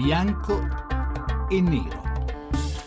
bianco e nero.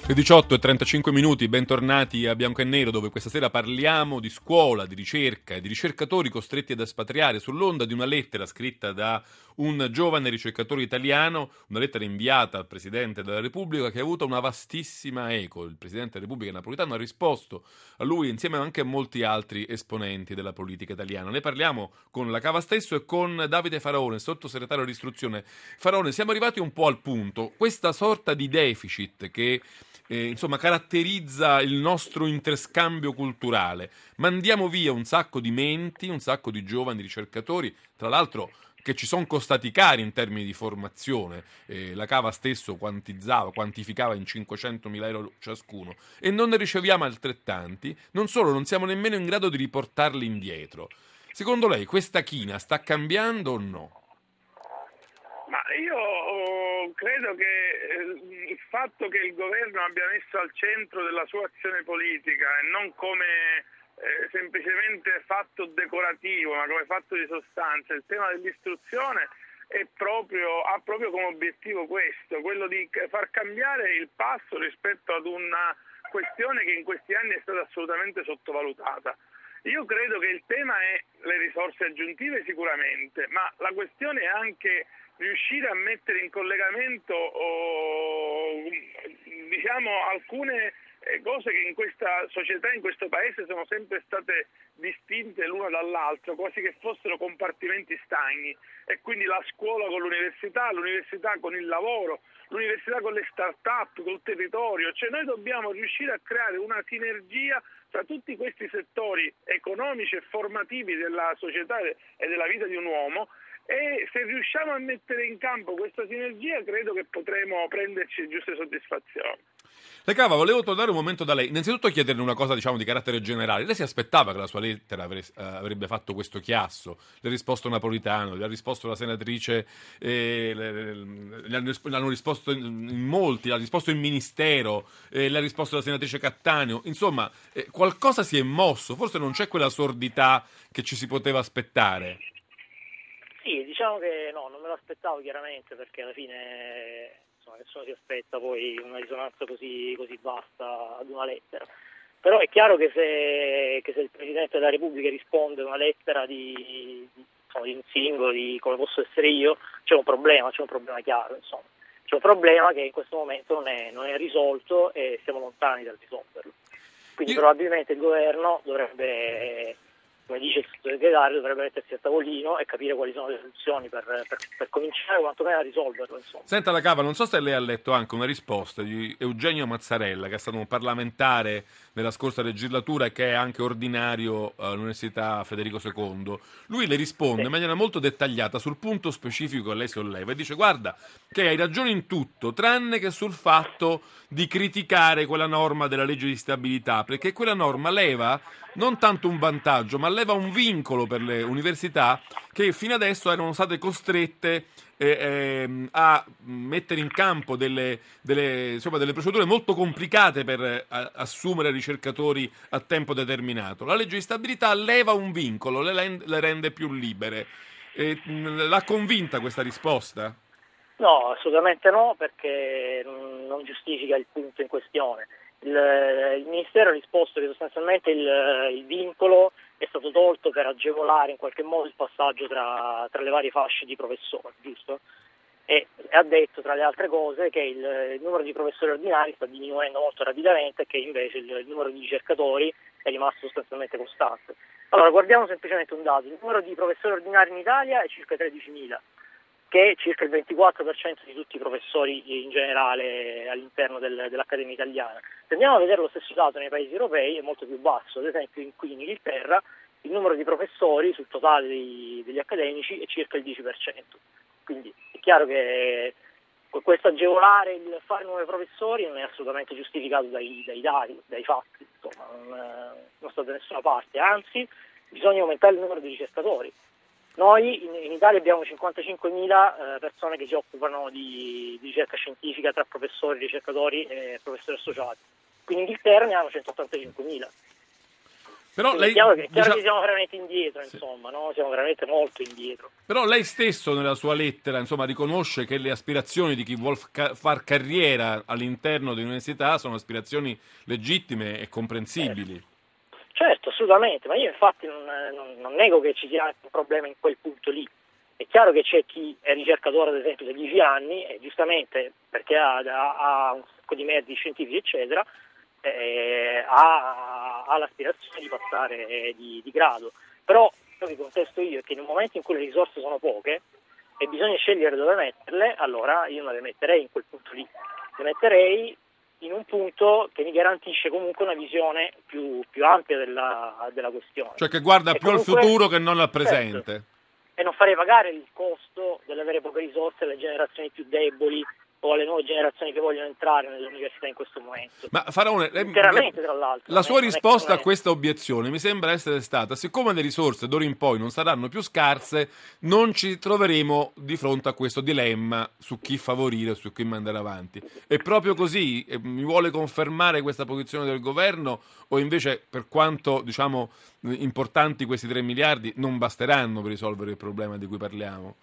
Le 18 e 35 minuti, bentornati a Bianco e Nero dove questa sera parliamo di scuola, di ricerca e di ricercatori costretti ad espatriare sull'onda di una lettera scritta da un giovane ricercatore italiano, una lettera inviata al Presidente della Repubblica che ha avuto una vastissima eco. Il Presidente della Repubblica napolitano ha risposto a lui insieme anche a molti altri esponenti della politica italiana. Ne parliamo con la Cava stesso e con Davide Faraone, sottosegretario di istruzione. Faraone, siamo arrivati un po' al punto. Questa sorta di deficit che eh, insomma, caratterizza il nostro interscambio culturale. Mandiamo via un sacco di menti, un sacco di giovani ricercatori, tra l'altro che ci sono costati cari in termini di formazione. Eh, la Cava stesso quantizzava, quantificava in 500.000 euro ciascuno e non ne riceviamo altrettanti. Non solo, non siamo nemmeno in grado di riportarli indietro. Secondo lei questa china sta cambiando o no? Ma io credo che eh, il fatto che il governo abbia messo al centro della sua azione politica e non come eh, semplicemente fatto decorativo, ma come fatto di sostanza, il tema dell'istruzione proprio, ha proprio come obiettivo questo, quello di far cambiare il passo rispetto ad una questione che in questi anni è stata assolutamente sottovalutata. Io credo che il tema è le risorse aggiuntive sicuramente, ma la questione è anche riuscire a mettere in collegamento oh, diciamo, alcune eh, cose che in questa società, in questo paese sono sempre state distinte l'una dall'altra, quasi che fossero compartimenti stagni. E quindi la scuola con l'università, l'università con il lavoro, l'università con le start-up, col territorio, cioè noi dobbiamo riuscire a creare una sinergia tra tutti questi settori economici e formativi della società e della vita di un uomo e se riusciamo a mettere in campo questa sinergia credo che potremo prenderci giuste soddisfazioni. Le Cava, volevo tornare un momento da lei. Innanzitutto chiederle una cosa, diciamo, di carattere generale. Lei si aspettava che la sua lettera eh, avrebbe fatto questo chiasso? Le ha risposto Napolitano, le ha risposto la senatrice, eh, le, le, le hanno risposto in, in molti, le ha risposto il Ministero, eh, le ha risposto la senatrice Cattaneo. Insomma, eh, qualcosa si è mosso, forse non c'è quella sordità che ci si poteva aspettare. Sì, diciamo che no, non me lo aspettavo chiaramente perché alla fine insomma, nessuno si aspetta poi una risonanza così, così vasta ad una lettera. Però è chiaro che se, che se, il Presidente della Repubblica risponde a una lettera di, di, insomma, di, un singolo, di come posso essere io, c'è un problema, c'è un problema chiaro, insomma. C'è un problema che in questo momento non è, non è risolto e siamo lontani dal risolverlo. Quindi io... probabilmente il governo dovrebbe come dice il sottosegretario, dovrebbe mettersi a tavolino e capire quali sono le soluzioni per, per, per cominciare quantomeno a risolverlo. Insomma. Senta la Cava, non so se lei ha letto anche una risposta di Eugenio Mazzarella, che è stato un parlamentare nella scorsa legislatura e che è anche ordinario all'Università Federico II. Lui le risponde sì. in maniera molto dettagliata sul punto specifico che lei solleva e dice guarda che hai ragione in tutto, tranne che sul fatto di criticare quella norma della legge di stabilità, perché quella norma leva non tanto un vantaggio, ma leva un vincolo per le università che fino adesso erano state costrette eh, eh, a mettere in campo delle, delle, insomma, delle, procedure molto complicate per eh, assumere ricercatori a tempo determinato. La legge di stabilità leva un vincolo, le, le rende più libere. l'ha convinta questa risposta? No, assolutamente no, perché non giustifica il punto in questione il, il, Ministero ha risposto che sostanzialmente il, il, vincolo è stato tolto per agevolare in qualche modo il passaggio tra, tra le varie fasce di professori, giusto? E ha detto tra le altre cose che il, il, numero di professori ordinari sta diminuendo molto rapidamente e che invece il, numero di ricercatori è rimasto sostanzialmente costante. Allora guardiamo semplicemente un dato, il numero di professori ordinari in Italia è circa 13.000 che è circa il 24% di tutti i professori in generale all'interno del, dell'Accademia italiana. Se andiamo a vedere lo stesso dato nei paesi europei è molto più basso, ad esempio in, qui in Inghilterra il numero di professori sul totale dei, degli accademici è circa il 10%. Quindi è chiaro che questo agevolare il fare nuovi professori non è assolutamente giustificato dai, dai dati, dai fatti, insomma, non, non sta da nessuna parte, anzi bisogna aumentare il numero di ricercatori noi in, in Italia abbiamo 55.000 eh, persone che si occupano di, di, ricerca scientifica tra professori, ricercatori e professori associati. Qui in Inghilterra ne hanno 185.000. Però lei, chiaro, che, chiaro diciamo- che siamo veramente indietro, insomma, no? siamo veramente molto indietro. Però lei stesso nella sua lettera insomma, riconosce che le aspirazioni di chi vuole far carriera all'interno dell'università sono aspirazioni legittime e comprensibili. Certo, assolutamente, ma io infatti non, non- non nego che ci sia un problema in quel punto lì. È chiaro che c'è chi è ricercatore, ad esempio, da 10 anni, e giustamente perché ha, ha- ha un sacco di mezzi scientifici, eccetera, eh, ha, ha l'aspirazione di passare di, di grado. Però ciò che contesto io è che nel momento in cui le risorse sono poche e bisogna scegliere dove metterle, allora io non le metterei in quel punto lì, le metterei in un punto che mi garantisce comunque una visione più, più ampia della, della questione. Cioè che guarda E più al comunque- futuro che non al Certo. presente. e non farei pagare il costo dell'avere poche risorse alle generazioni più deboli o alle nuove generazioni che vogliono entrare nell'università in questo momento. Ma Faraone, lei- Interamente, tra l'altro. La sua risposta a questa obiezione mi sembra essere stata: siccome le risorse d'ora in poi non saranno più scarse, non ci troveremo di fronte a questo dilemma su chi favorire e su chi mandare avanti. È proprio così? E Mi vuole confermare questa posizione del governo? O invece, per quanto diciamo importanti questi 3 miliardi, non basteranno per risolvere il problema di cui parliamo?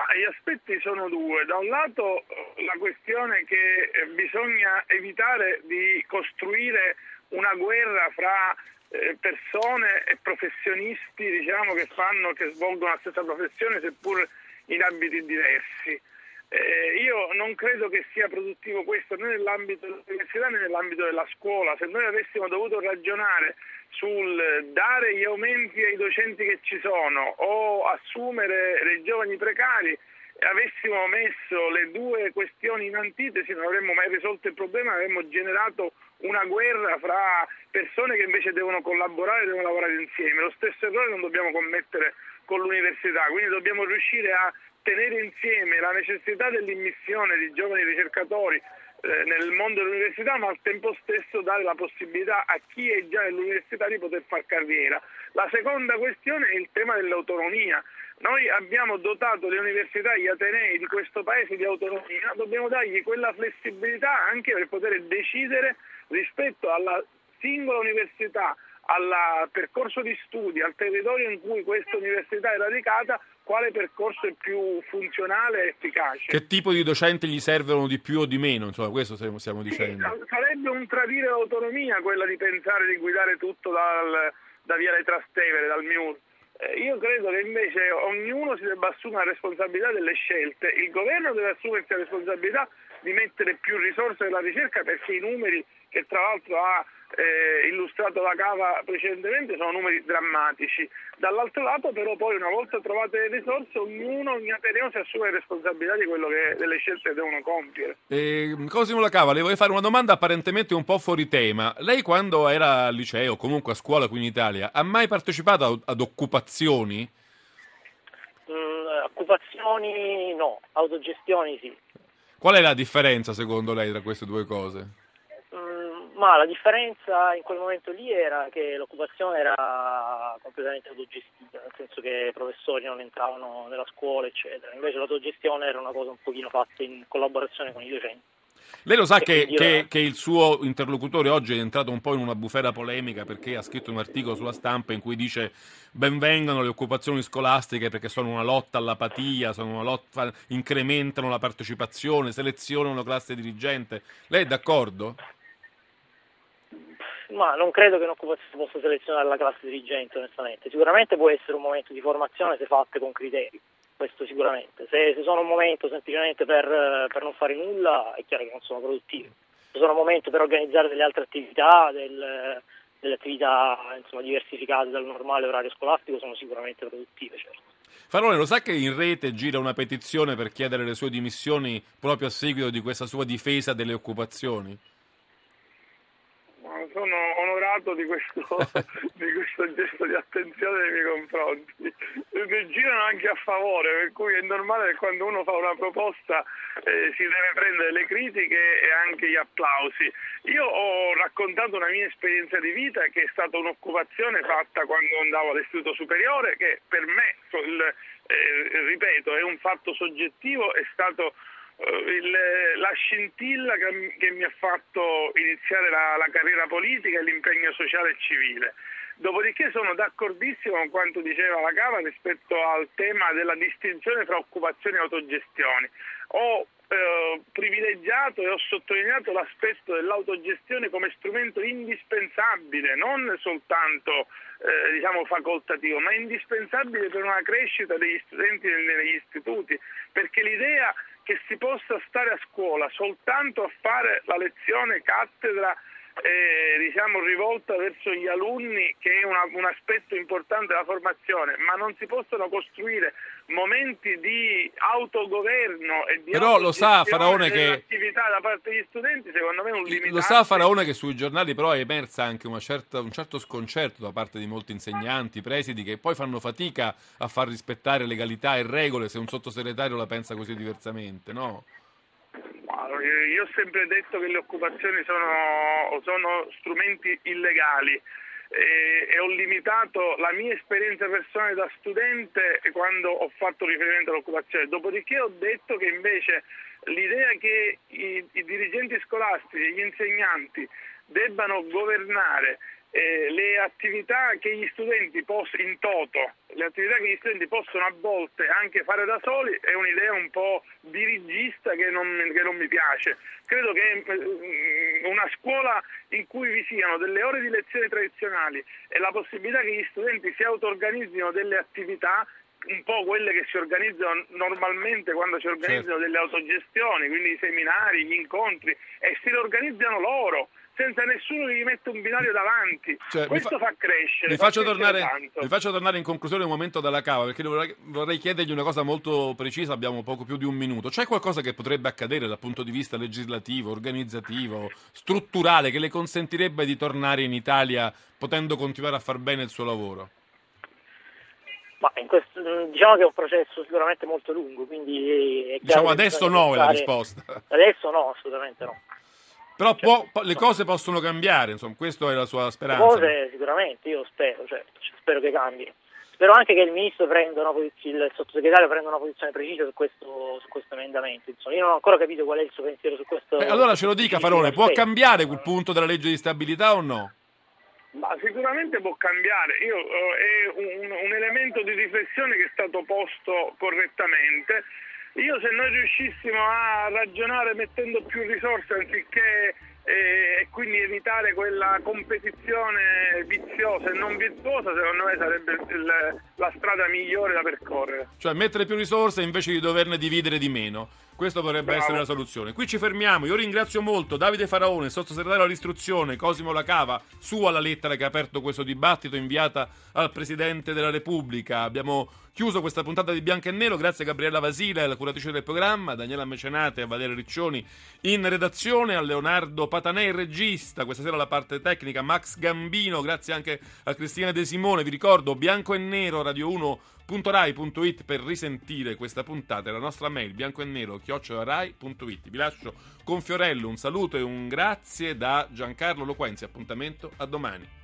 Ma gli aspetti sono due. Da un lato eh, la questione che eh, bisogna evitare di costruire una guerra fra eh, persone e professionisti diciamo, che, fanno, che svolgono la stessa professione seppur in ambiti diversi. Eh, io non credo che sia produttivo questo né nell'ambito dell'università né nell'ambito della scuola. Se noi avessimo dovuto ragionare sul dare gli aumenti ai docenti che ci sono o assumere dei giovani precari e avessimo messo le due questioni in antitesi non avremmo mai risolto il problema, avremmo generato una guerra fra persone che invece devono collaborare, devono lavorare insieme. Lo stesso errore non dobbiamo commettere con l'università, quindi dobbiamo riuscire a tenere insieme la necessità dell'immissione di giovani ricercatori nel mondo dell'università, ma al tempo stesso dare la possibilità a chi è già nell'università di poter far carriera. La seconda questione è il tema dell'autonomia. Noi abbiamo dotato le università, gli atenei di questo paese di autonomia, dobbiamo dargli quella flessibilità anche per poter decidere rispetto alla singola università, al percorso di studi, al territorio in cui questa università è radicata, quale percorso è più funzionale e efficace. Che tipo di docenti gli servono di più o di meno? Insomma, questo stiamo stiamo dicendo. Sì, sarebbe un tradire l'autonomia quella di pensare di guidare tutto dal, da Viale Trastevere, dal MIUR. Eh, io credo che invece ognuno si debba assumere la responsabilità delle scelte. Il governo deve assumersi la responsabilità di mettere più risorse nella ricerca perché i numeri che tra l'altro ha eh, illustrato la Cava precedentemente sono numeri drammatici. Dall'altro lato però poi una volta trovate le risorse ognuno, ogni ateneo si assume la responsabilità di quello che, delle scelte che devono compiere. Eh, Cosimo La Cava, le voglio fare una domanda apparentemente un po' fuori tema. Lei quando era al liceo, o comunque a scuola qui in Italia, ha mai partecipato ad occupazioni? Mm, occupazioni no, autogestioni sì. Qual è la differenza secondo lei tra queste due cose? Ma la differenza in quel momento lì era che l'occupazione era completamente autogestita, nel senso che i professori non entravano nella scuola, eccetera. Invece l'autogestione era una cosa un pochino fatta in collaborazione con i docenti. Lei lo sa che, che- che il suo interlocutore oggi è entrato un po' in una bufera polemica perché ha scritto un articolo sulla stampa in cui dice benvengano le occupazioni scolastiche perché sono una lotta all'apatia, sono una lotta, incrementano la partecipazione, selezionano una classe dirigente. Lei è d'accordo? Ma non credo che un'occupazione possa selezionare la classe dirigente, onestamente. Sicuramente può essere un momento di formazione se fatte con criteri, questo sicuramente. Se, se sono un momento semplicemente per, per non fare nulla, è chiaro che non sono produttivi. Se sono un momento per organizzare delle altre attività, del- delle attività insomma, diversificate dal normale orario scolastico, sono sicuramente produttive, certo. Farone, lo sa che in rete gira una petizione per chiedere le sue dimissioni proprio a seguito di questa sua difesa delle occupazioni? Sono onorato di questo, di questo gesto di attenzione nei miei confronti. Mi girano anche a favore, per cui è normale che quando uno fa una proposta eh, si deve prendere le critiche e anche gli applausi. Io ho raccontato una mia esperienza di vita che è stata un'occupazione fatta quando andavo all'istituto superiore, che per me, il- eh, ripeto, è un fatto soggettivo, è stato la scintilla che, mi ha fatto iniziare la, la carriera politica e l'impegno sociale e civile. Dopodiché sono d'accordissimo con quanto diceva la Cava rispetto al tema della distinzione tra occupazioni e autogestioni. Ho eh, privilegiato e ho sottolineato l'aspetto dell'autogestione come strumento indispensabile, non soltanto eh, diciamo facoltativo, ma indispensabile per una crescita degli studenti negli istituti, perché l'idea che si possa stare a scuola soltanto a fare la lezione cattedra eh, diciamo, rivolta verso gli alunni, che è una, un aspetto importante della formazione, ma non si possono costruire momenti di autogoverno e di però lo sa Faraone che attività da parte degli studenti secondo me è un limite lo sa Faraone che sui giornali però è emersa anche certa, un certo sconcerto da parte di molti insegnanti presidi che poi fanno fatica a far rispettare legalità e regole se un sottosegretario la pensa così diversamente no? Io ho sempre detto che le occupazioni sono, sono strumenti illegali e, e, ho limitato la mia esperienza personale da studente quando ho fatto riferimento all'occupazione. Dopodiché ho detto che invece l'idea che i, i dirigenti scolastici, gli insegnanti debbano governare eh, le attività che gli studenti possono, in toto, le attività che gli studenti possono a volte anche fare da soli è un'idea un po' dirigista che non, che non mi piace. Credo che eh, una scuola in cui vi siano delle ore di lezioni tradizionali e la possibilità che gli studenti si auto-organizzino delle attività un po' quelle che si organizzano normalmente quando si organizzano certo. delle autogestioni, quindi i seminari, gli incontri, e si organizzano loro senza nessuno che gli mette un binario davanti. Cioè, Questo fa, fa, crescere. Vi faccio, tornare, vi faccio, tornare, in conclusione un momento dalla cava, perché vorrei, vorrei, chiedergli una cosa molto precisa, abbiamo poco più di un minuto. C'è qualcosa che potrebbe accadere dal punto di vista legislativo, organizzativo, strutturale, che le consentirebbe di tornare in Italia potendo continuare a far bene il suo lavoro? Questo, diciamo che è un processo sicuramente molto lungo, quindi diciamo adesso no è la risposta. Adesso no, assolutamente no. Però può, le cose possono cambiare, insomma, questa è la sua speranza. Le cose sicuramente, io spero, certo, spero che cambi. Spero anche che il ministro prenda una posizione, il sottosegretario prenda una posizione precisa su questo, su questo emendamento. Insomma, io non ho ancora capito qual è il suo pensiero su questo. Eh, allora ce lo dica Farone, può cambiare quel punto della legge di stabilità o no? Ma sicuramente può cambiare, Io, uh, è un, un elemento di riflessione che è stato posto correttamente io se noi riuscissimo a ragionare mettendo più risorse anziché e quindi evitare quella competizione viziosa e non virtuosa secondo me sarebbe il, la strada migliore da percorrere. Cioè mettere più risorse invece di doverne dividere di meno. Questo potrebbe Bravo. essere la soluzione. Qui ci fermiamo. Io ringrazio molto Davide Faraone, sottosegretario all'istruzione, Cosimo Lacava, sua la lettera che ha aperto questo dibattito inviata al Presidente della Repubblica. Abbiamo chiuso questa puntata di Bianco e Nero. Grazie a Gabriella Vasile, la curatrice del programma, Daniela Mecenate a Valerio Riccioni in redazione, a Leonardo Patanè, il regista. Questa sera la parte tecnica, Max Gambino. Grazie anche a Cristina De Simone. Vi ricordo Bianco e Nero, Radio 1 www.rai.it per risentire questa puntata e la nostra mail bianco e nero chiocciolarai.it. Vi lascio con Fiorello un saluto e un grazie da Giancarlo Loquenzi. Appuntamento a domani.